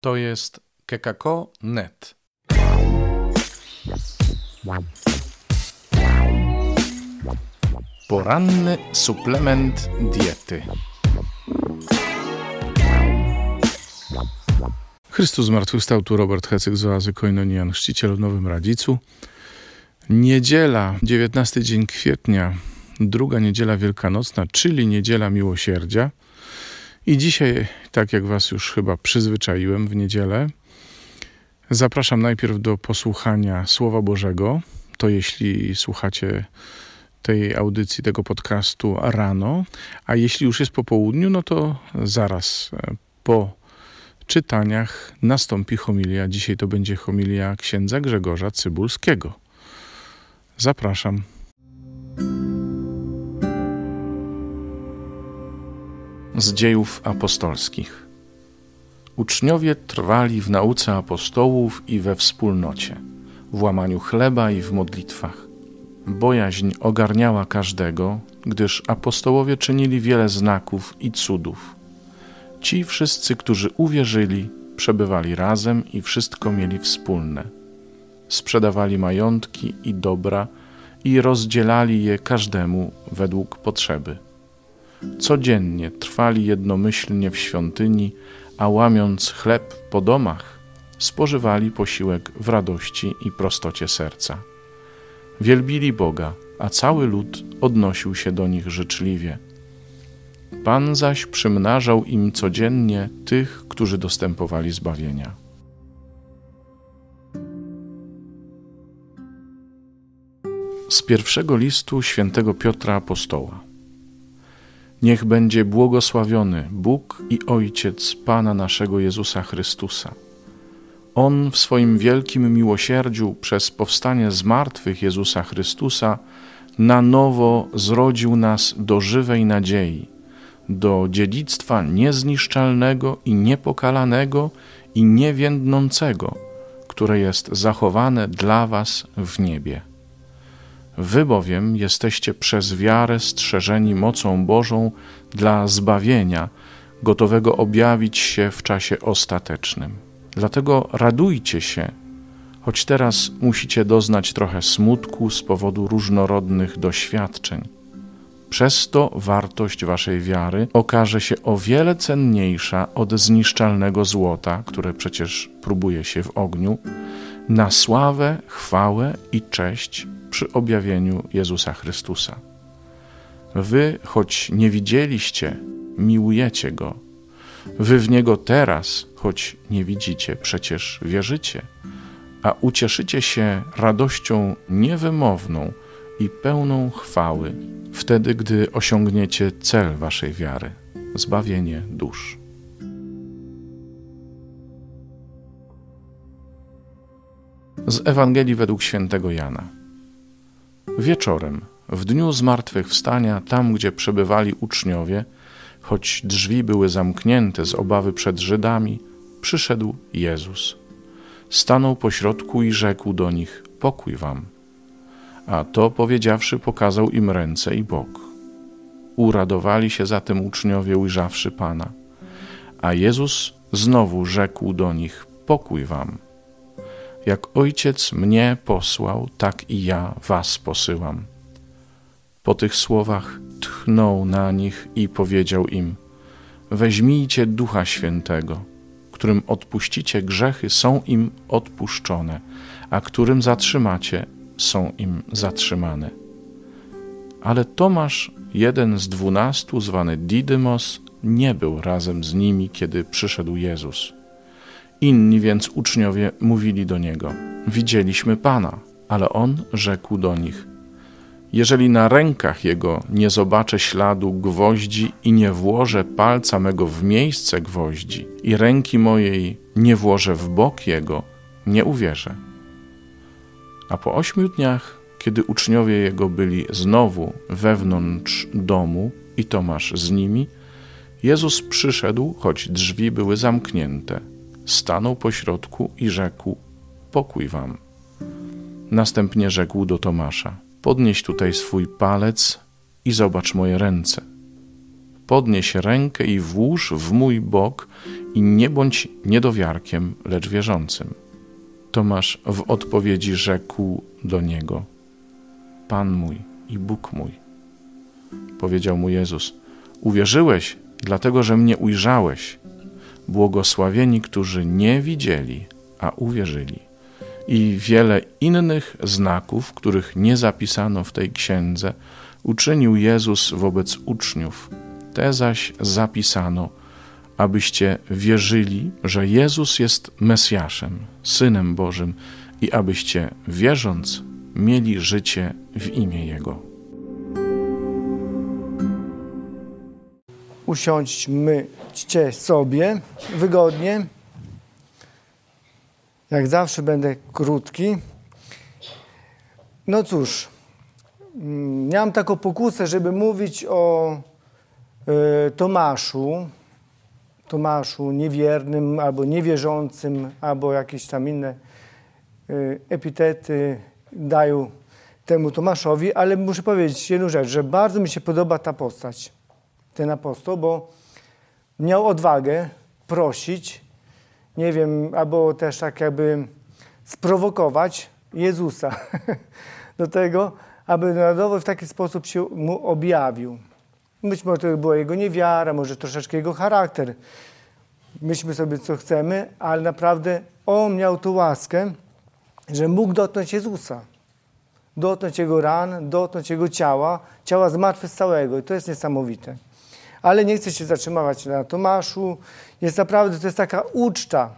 To jest kekako.net. Poranny suplement diety. Chrystus zmartwychwstał, tu Robert Hecyk z oazy Koinonian, chrzciciel w Nowym Radzicu. Niedziela, 19 dzień kwietnia, druga niedziela wielkanocna, czyli niedziela miłosierdzia. I dzisiaj, tak jak Was już chyba przyzwyczaiłem w niedzielę, zapraszam najpierw do posłuchania Słowa Bożego. To jeśli słuchacie tej audycji, tego podcastu rano, a jeśli już jest po południu, no to zaraz e, po czytaniach nastąpi homilia. Dzisiaj to będzie homilia księdza Grzegorza Cybulskiego. Zapraszam. Z dziejów apostolskich. Uczniowie trwali w nauce apostołów i we wspólnocie, w łamaniu chleba i w modlitwach. Bojaźń ogarniała każdego, gdyż apostołowie czynili wiele znaków i cudów. Ci wszyscy, którzy uwierzyli, przebywali razem i wszystko mieli wspólne. Sprzedawali majątki i dobra i rozdzielali je każdemu według potrzeby. Codziennie trwali jednomyślnie w świątyni, a łamiąc chleb po domach, spożywali posiłek w radości i prostocie serca. Wielbili Boga, a cały lud odnosił się do nich życzliwie. Pan zaś przymnażał im codziennie tych, którzy dostępowali zbawienia. Z pierwszego listu świętego Piotra Apostoła. Niech będzie błogosławiony Bóg i Ojciec Pana naszego Jezusa Chrystusa. On w swoim wielkim miłosierdziu przez powstanie z martwych Jezusa Chrystusa na nowo zrodził nas do żywej nadziei, do dziedzictwa niezniszczalnego i niepokalanego i niewiędnącego, które jest zachowane dla Was w niebie. Wy bowiem jesteście przez wiarę strzeżeni mocą Bożą dla zbawienia, gotowego objawić się w czasie ostatecznym. Dlatego radujcie się, choć teraz musicie doznać trochę smutku z powodu różnorodnych doświadczeń. Przez to wartość waszej wiary okaże się o wiele cenniejsza od zniszczalnego złota, które przecież próbuje się w ogniu, na sławę, chwałę i cześć przy objawieniu Jezusa Chrystusa. Wy, choć nie widzieliście, miłujecie Go. Wy w Niego teraz, choć nie widzicie, przecież wierzycie, a ucieszycie się radością niewymowną i pełną chwały, wtedy, gdy osiągniecie cel waszej wiary zbawienie dusz. Z Ewangelii według świętego Jana. Wieczorem, w dniu zmartwychwstania, tam gdzie przebywali uczniowie, choć drzwi były zamknięte z obawy przed Żydami, przyszedł Jezus. Stanął pośrodku i rzekł do nich: Pokój wam. A to powiedziawszy, pokazał im ręce i bok. Uradowali się zatem uczniowie, ujrzawszy Pana. A Jezus znowu rzekł do nich: Pokój wam. Jak ojciec mnie posłał, tak i ja was posyłam. Po tych słowach tchnął na nich i powiedział im: Weźmijcie ducha świętego, którym odpuścicie grzechy, są im odpuszczone, a którym zatrzymacie, są im zatrzymane. Ale Tomasz, jeden z dwunastu, zwany Didymos, nie był razem z nimi, kiedy przyszedł Jezus. Inni więc uczniowie mówili do niego: Widzieliśmy Pana, ale on rzekł do nich: Jeżeli na rękach jego nie zobaczę śladu gwoździ i nie włożę palca mego w miejsce gwoździ i ręki mojej nie włożę w bok jego, nie uwierzę. A po ośmiu dniach, kiedy uczniowie jego byli znowu wewnątrz domu i Tomasz z nimi, Jezus przyszedł, choć drzwi były zamknięte stanął pośrodku i rzekł: Pokój wam. Następnie rzekł do Tomasza: Podnieś tutaj swój palec i zobacz moje ręce. podnieś rękę i włóż w mój bok i nie bądź niedowiarkiem, lecz wierzącym. Tomasz w odpowiedzi rzekł do niego: Pan mój i Bóg mój. Powiedział mu Jezus: Uwierzyłeś, dlatego że mnie ujrzałeś. Błogosławieni, którzy nie widzieli, a uwierzyli. I wiele innych znaków, których nie zapisano w tej księdze, uczynił Jezus wobec uczniów. Te zaś zapisano, abyście wierzyli, że Jezus jest Mesjaszem, Synem Bożym i abyście, wierząc, mieli życie w imię Jego. Usiądźmy sobie wygodnie. Jak zawsze będę krótki. No cóż, mm, miałem taką pokusę, żeby mówić o y, Tomaszu, Tomaszu niewiernym albo niewierzącym, albo jakieś tam inne y, epitety dają temu Tomaszowi, ale muszę powiedzieć jedną rzecz, że bardzo mi się podoba ta postać, ten apostoł, bo miał odwagę prosić, nie wiem, albo też tak jakby sprowokować Jezusa do tego, aby narodowy w taki sposób się mu objawił. Być może to była jego niewiara, może troszeczkę jego charakter. Myślmy sobie, co chcemy, ale naprawdę on miał tu łaskę, że mógł dotknąć Jezusa. Dotknąć Jego ran, dotknąć Jego ciała, ciała zmartwychwstałego. I to jest niesamowite. Ale nie chcę się zatrzymywać na Tomaszu. Jest naprawdę, to jest taka uczta,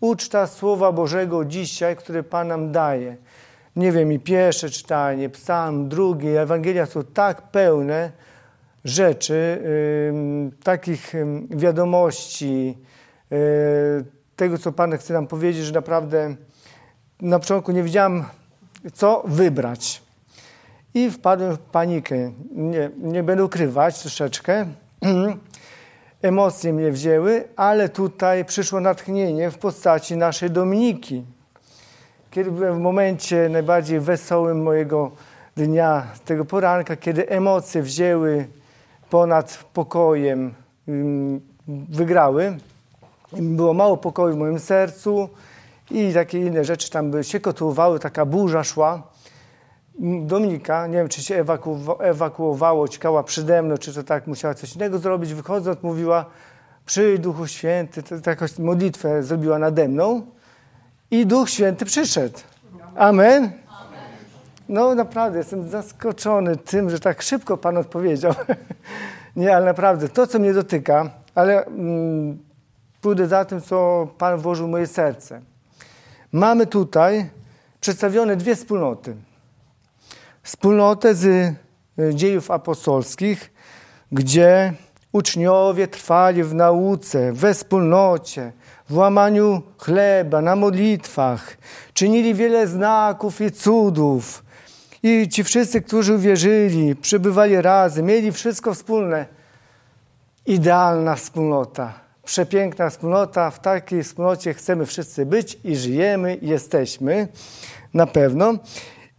uczta Słowa Bożego dzisiaj, które Pan nam daje. Nie wiem, i pierwsze czytanie, psalm, drugi, Ewangelia są tak pełne rzeczy, takich wiadomości, yy, tego, co Pan chce nam powiedzieć, że naprawdę na początku nie wiedziałam, co wybrać. I wpadłem w panikę. Nie, nie będę ukrywać troszeczkę. Emocje mnie wzięły, ale tutaj przyszło natchnienie w postaci naszej Dominiki. Kiedy byłem w momencie najbardziej wesołym mojego dnia, tego poranka, kiedy emocje wzięły ponad pokojem, wygrały, było mało pokoju w moim sercu i takie inne rzeczy tam by się kotłowały, taka burza szła. Dominika, nie wiem, czy się ewakuowało, ciekała przede mną, czy to tak musiała coś innego zrobić. Wychodząc, mówiła, przyjdź Duchu Święty, to, to jakąś modlitwę zrobiła nade mną i Duch Święty przyszedł. Amen. Amen. No naprawdę, jestem zaskoczony tym, że tak szybko Pan odpowiedział. nie, ale naprawdę, to, co mnie dotyka, ale mm, pójdę za tym, co Pan włożył w moje serce. Mamy tutaj przedstawione dwie wspólnoty – wspólnotę z y, dziejów apostolskich, gdzie uczniowie trwali w nauce, we wspólnocie, w łamaniu chleba, na modlitwach, czynili wiele znaków i cudów. I ci wszyscy, którzy uwierzyli, przebywali razem, mieli wszystko wspólne. Idealna wspólnota, przepiękna wspólnota. W takiej wspólnocie chcemy wszyscy być i żyjemy, i jesteśmy na pewno.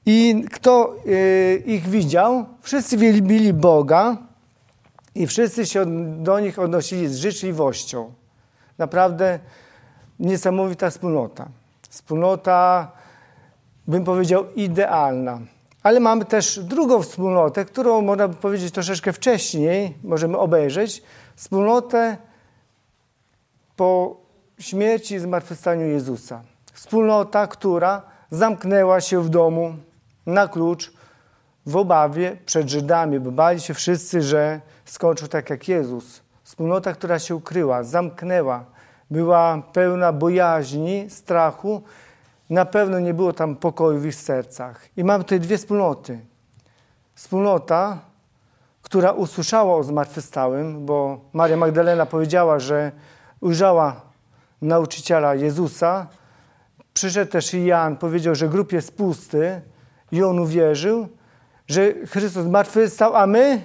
I kto y, ich widział? Wszyscy wielbili Boga i wszyscy się do nich odnosili z życzliwością. Naprawdę niesamowita wspólnota. Wspólnota, bym powiedział, idealna. Ale mamy też drugą wspólnotę, którą można by powiedzieć troszeczkę wcześniej, możemy obejrzeć. Wspólnotę po śmierci i zmartwychwstaniu Jezusa. Wspólnota, która zamknęła się w domu, na klucz w obawie przed Żydami, bo bali się wszyscy, że skończył tak jak Jezus. Wspólnota, która się ukryła, zamknęła, była pełna bojaźni, strachu. Na pewno nie było tam pokoju w ich sercach. I mamy tutaj dwie wspólnoty. Wspólnota, która usłyszała o zmartwychwstałym, bo Maria Magdalena powiedziała, że ujrzała nauczyciela Jezusa. Przyszedł też i Jan, powiedział, że grób jest pusty. I on uwierzył, że Chrystus zmartwychwstał, a my?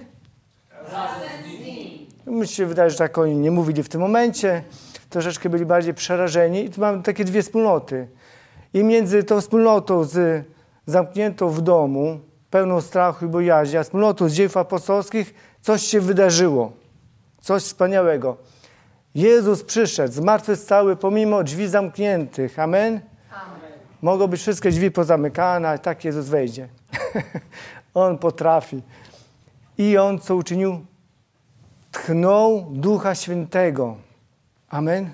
Mi się wydaje, że tak oni nie mówili w tym momencie. Troszeczkę byli bardziej przerażeni. I tu mamy takie dwie wspólnoty. I między tą wspólnotą z zamkniętą w domu, pełną strachu i bojaźni, a wspólnotą z dziejów apostolskich coś się wydarzyło. coś wspaniałego. Jezus przyszedł, zmartwychwstały pomimo drzwi zamkniętych. Amen? Mogą być wszystkie drzwi pozamykane, ale tak Jezus wejdzie. on potrafi. I On co uczynił? Tchnął Ducha Świętego. Amen?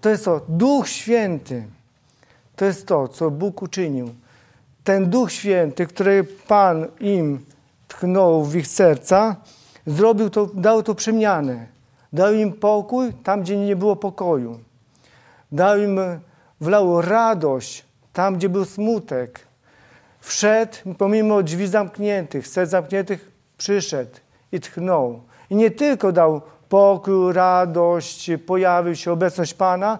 To jest to, Duch Święty. To jest to, co Bóg uczynił. Ten Duch Święty, który Pan im tchnął w ich serca, zrobił to, dał to przemianę. Dał im pokój tam, gdzie nie było pokoju. Dał im, wlał radość tam, gdzie był smutek. Wszedł, pomimo drzwi zamkniętych, serc zamkniętych, przyszedł i tchnął. I nie tylko dał pokój, radość, pojawił się obecność Pana,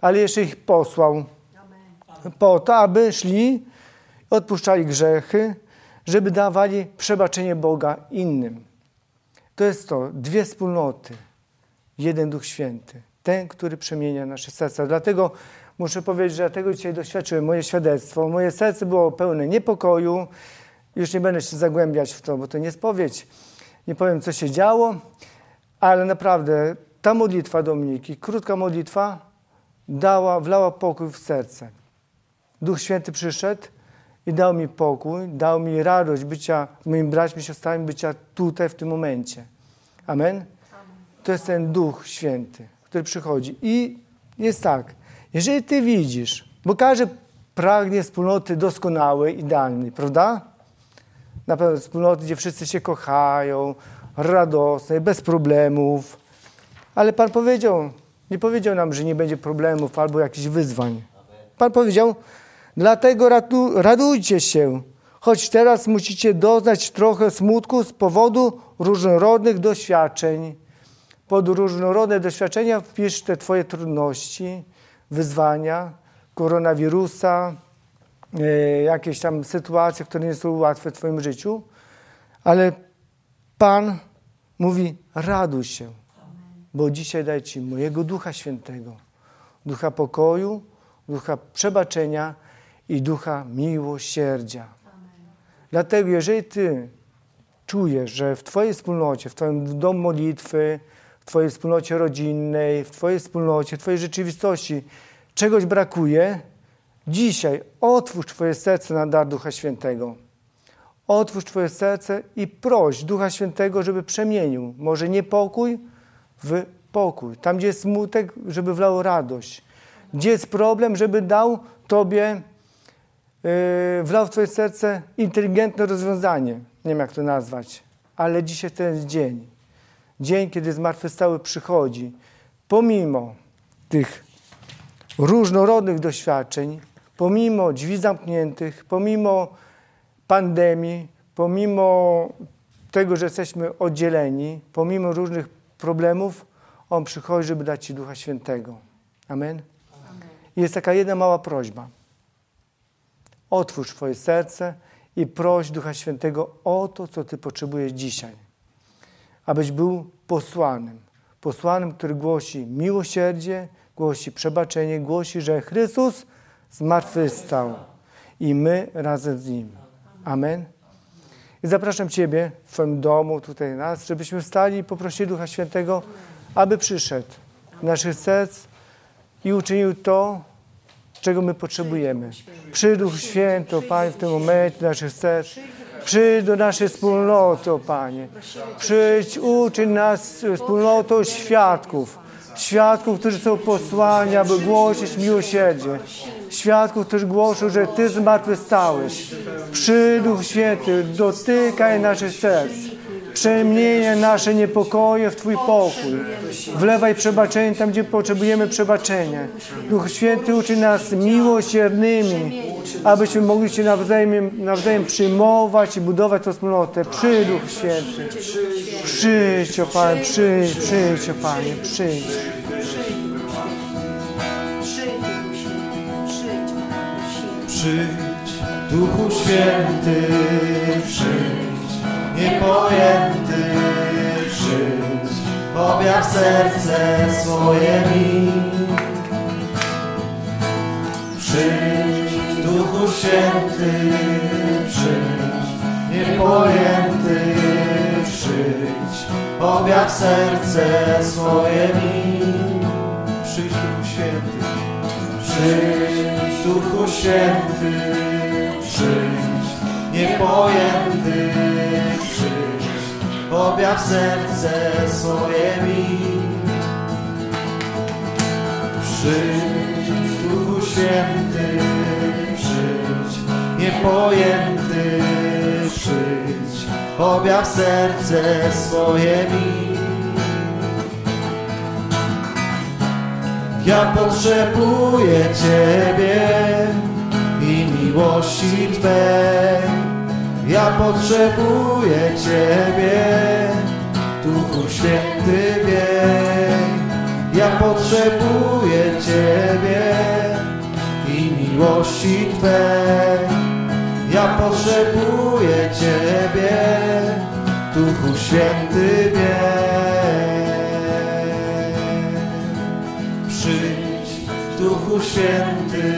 ale jeszcze ich posłał po to, aby szli, odpuszczali grzechy, żeby dawali przebaczenie Boga innym. To jest to, dwie wspólnoty, jeden Duch Święty, ten, który przemienia nasze serca. Dlatego muszę powiedzieć, że ja tego dzisiaj doświadczyłem, moje świadectwo. Moje serce było pełne niepokoju. Już nie będę się zagłębiać w to, bo to nie spowiedź. Nie powiem, co się działo, ale naprawdę ta modlitwa Dominiki, krótka modlitwa, dała, wlała pokój w serce. Duch Święty przyszedł i dał mi pokój, dał mi radość bycia z moimi braćmi siostrami, bycia tutaj w tym momencie. Amen? To jest ten Duch Święty, który przychodzi. I jest tak, jeżeli Ty widzisz, bo każdy pragnie wspólnoty doskonałej, idealnej, prawda? Na pewno wspólnoty, gdzie wszyscy się kochają, radosnej, bez problemów. Ale Pan powiedział, nie powiedział nam, że nie będzie problemów albo jakichś wyzwań. Pan powiedział, dlatego ratu, radujcie się, choć teraz musicie doznać trochę smutku z powodu różnorodnych doświadczeń. Pod różnorodne doświadczenia wpisz te Twoje trudności, wyzwania, koronawirusa, e, jakieś tam sytuacje, które nie są łatwe w Twoim życiu, ale Pan mówi: raduj się, bo dzisiaj daję Ci mojego Ducha Świętego, Ducha pokoju, Ducha przebaczenia i Ducha miłosierdzia. Dlatego, jeżeli Ty czujesz, że w Twojej wspólnocie, w Twoim domu modlitwy, w Twojej wspólnocie rodzinnej, w Twojej wspólnocie, w Twojej rzeczywistości czegoś brakuje, dzisiaj otwórz Twoje serce na dar Ducha Świętego. Otwórz Twoje serce i proś Ducha Świętego, żeby przemienił może niepokój w pokój. Tam, gdzie jest smutek, żeby wlał radość. Gdzie jest problem, żeby dał Tobie, yy, wlał w Twoje serce inteligentne rozwiązanie. Nie wiem, jak to nazwać. Ale dzisiaj ten dzień. Dzień, kiedy zmartwychwstały przychodzi. Pomimo tych różnorodnych doświadczeń, pomimo drzwi zamkniętych, pomimo pandemii, pomimo tego, że jesteśmy oddzieleni, pomimo różnych problemów, On przychodzi, żeby dać Ci Ducha Świętego. Amen? Amen. Jest taka jedna mała prośba. Otwórz Twoje serce i proś Ducha Świętego o to, co Ty potrzebujesz dzisiaj. Abyś był posłanym. Posłanym, który głosi miłosierdzie, głosi przebaczenie, głosi, że Chrystus zmartwychwstał i my razem z Nim. Amen. I zapraszam Ciebie w Twoim domu, tutaj nas, żebyśmy wstali i poprosili Ducha Świętego, aby przyszedł w naszych serc i uczynił to, czego my potrzebujemy. Przyjdź Duch Święty, Panie, w tym momencie do naszych serc. Przyjdź do naszej wspólnoty, o Panie. Przyjdź, uczyń nas wspólnotą świadków. Świadków, którzy są posłani, aby głosić miłosierdzie świadków, którzy głoszą, że Ty zmartwychwstałeś. Przyduch Święty, dotykaj naszych serc. Przemieniaj nasze niepokoje w Twój pokój. Wlewaj przebaczenie tam, gdzie potrzebujemy przebaczenia. Duch Święty uczy nas miłosiernymi, abyśmy mogli się nawzajem, nawzajem przyjmować i budować tę wspólnotę. Przyjdź, Duch Święty. Przyjdź, o Panie, przyjdź, przyjdź, o Panie, przyjdź. Przyjdź, Duchu Święty, niepojęty, przyjdź, objaw serce swoje mi. Przyjdź, Duchu Święty, przyjdź, niepojęty, przyjdź, objaw serce swoje mi. Przyjdź Duchu Święty, przyjdź Duchu Święty, przyjdź niepojęty, przyjdź, objaw serce swoje mi. Przyjdź Duchu Święty, przyjdź niepojęty, przyjdź, objaw serce swoje mi. Ja potrzebuję Ciebie i miłości Twej. Ja potrzebuję Ciebie, Duchu Święty wiej. Ja potrzebuję Ciebie i miłości Twej. Ja potrzebuję Ciebie, Duchu Święty wiej. Przyjdź, Duchu Święty,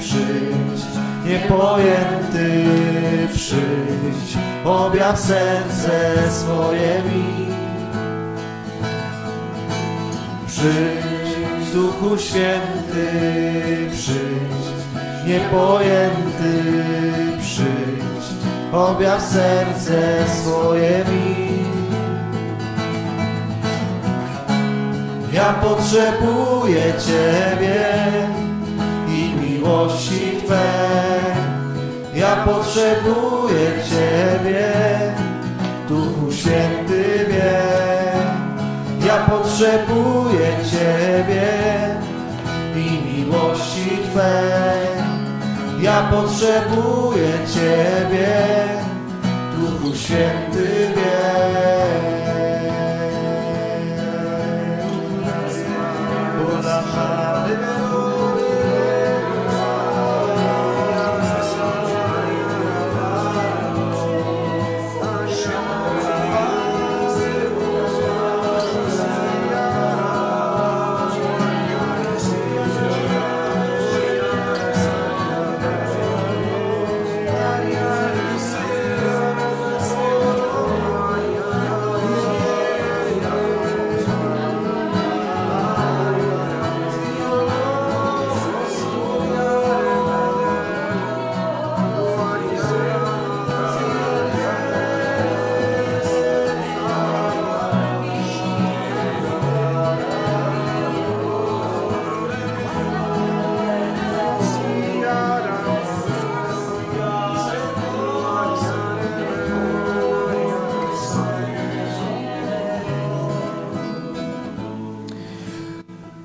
przyjdź, niepojęty, przyjdź, objaw serce swoje mi. Przyjdź, Duchu Święty, przyjdź, niepojęty, przyjdź, objaw serce swoje mi. Ja potrzebuję Ciebie i miłości Twej. Ja potrzebuję Ciebie, Duchu Święty wiej. Ja potrzebuję Ciebie i miłości Twej. Ja potrzebuję Ciebie, Duchu Święty wiej.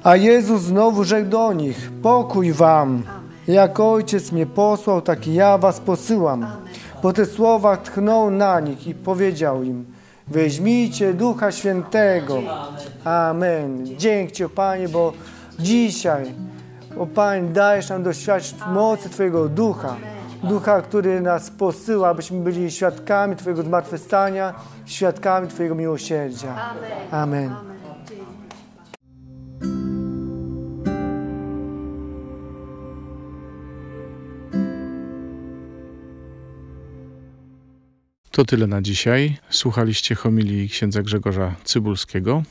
A Jezus znowu rzekł do nich: Pokój wam. Jak ojciec mnie posłał, tak i ja was posyłam. Po tych słowach tchnął na nich i powiedział im: Weźmijcie Ducha Świętego. Amen. Dzięki Ci, o Panie, bo dzisiaj, o Panie, dajesz nam doświadczyć mocy Twojego Ducha. Ducha, który nas posyła, abyśmy byli świadkami Twojego zmartwychwstania, świadkami Twojego miłosierdzia. Amen. To tyle na dzisiaj. Słuchaliście homilii księdza Grzegorza Cybulskiego.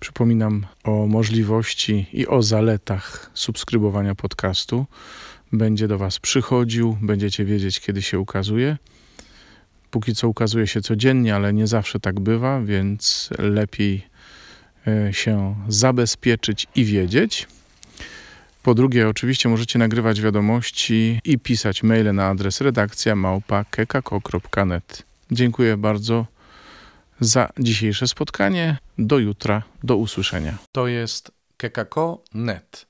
Przypominam o możliwości i o zaletach subskrybowania podcastu. Będzie do Was przychodził, będziecie wiedzieć, kiedy się ukazuje. Póki co ukazuje się codziennie, ale nie zawsze tak bywa, więc lepiej e, się zabezpieczyć i wiedzieć. Po drugie, oczywiście możecie nagrywać wiadomości i pisać maile na adres redakcja małpa.kekako.net. Dziękuję bardzo za dzisiejsze spotkanie. Do jutra, do usłyszenia. To jest kekako.net.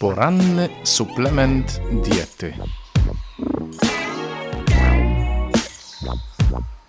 Poranny suplement diety.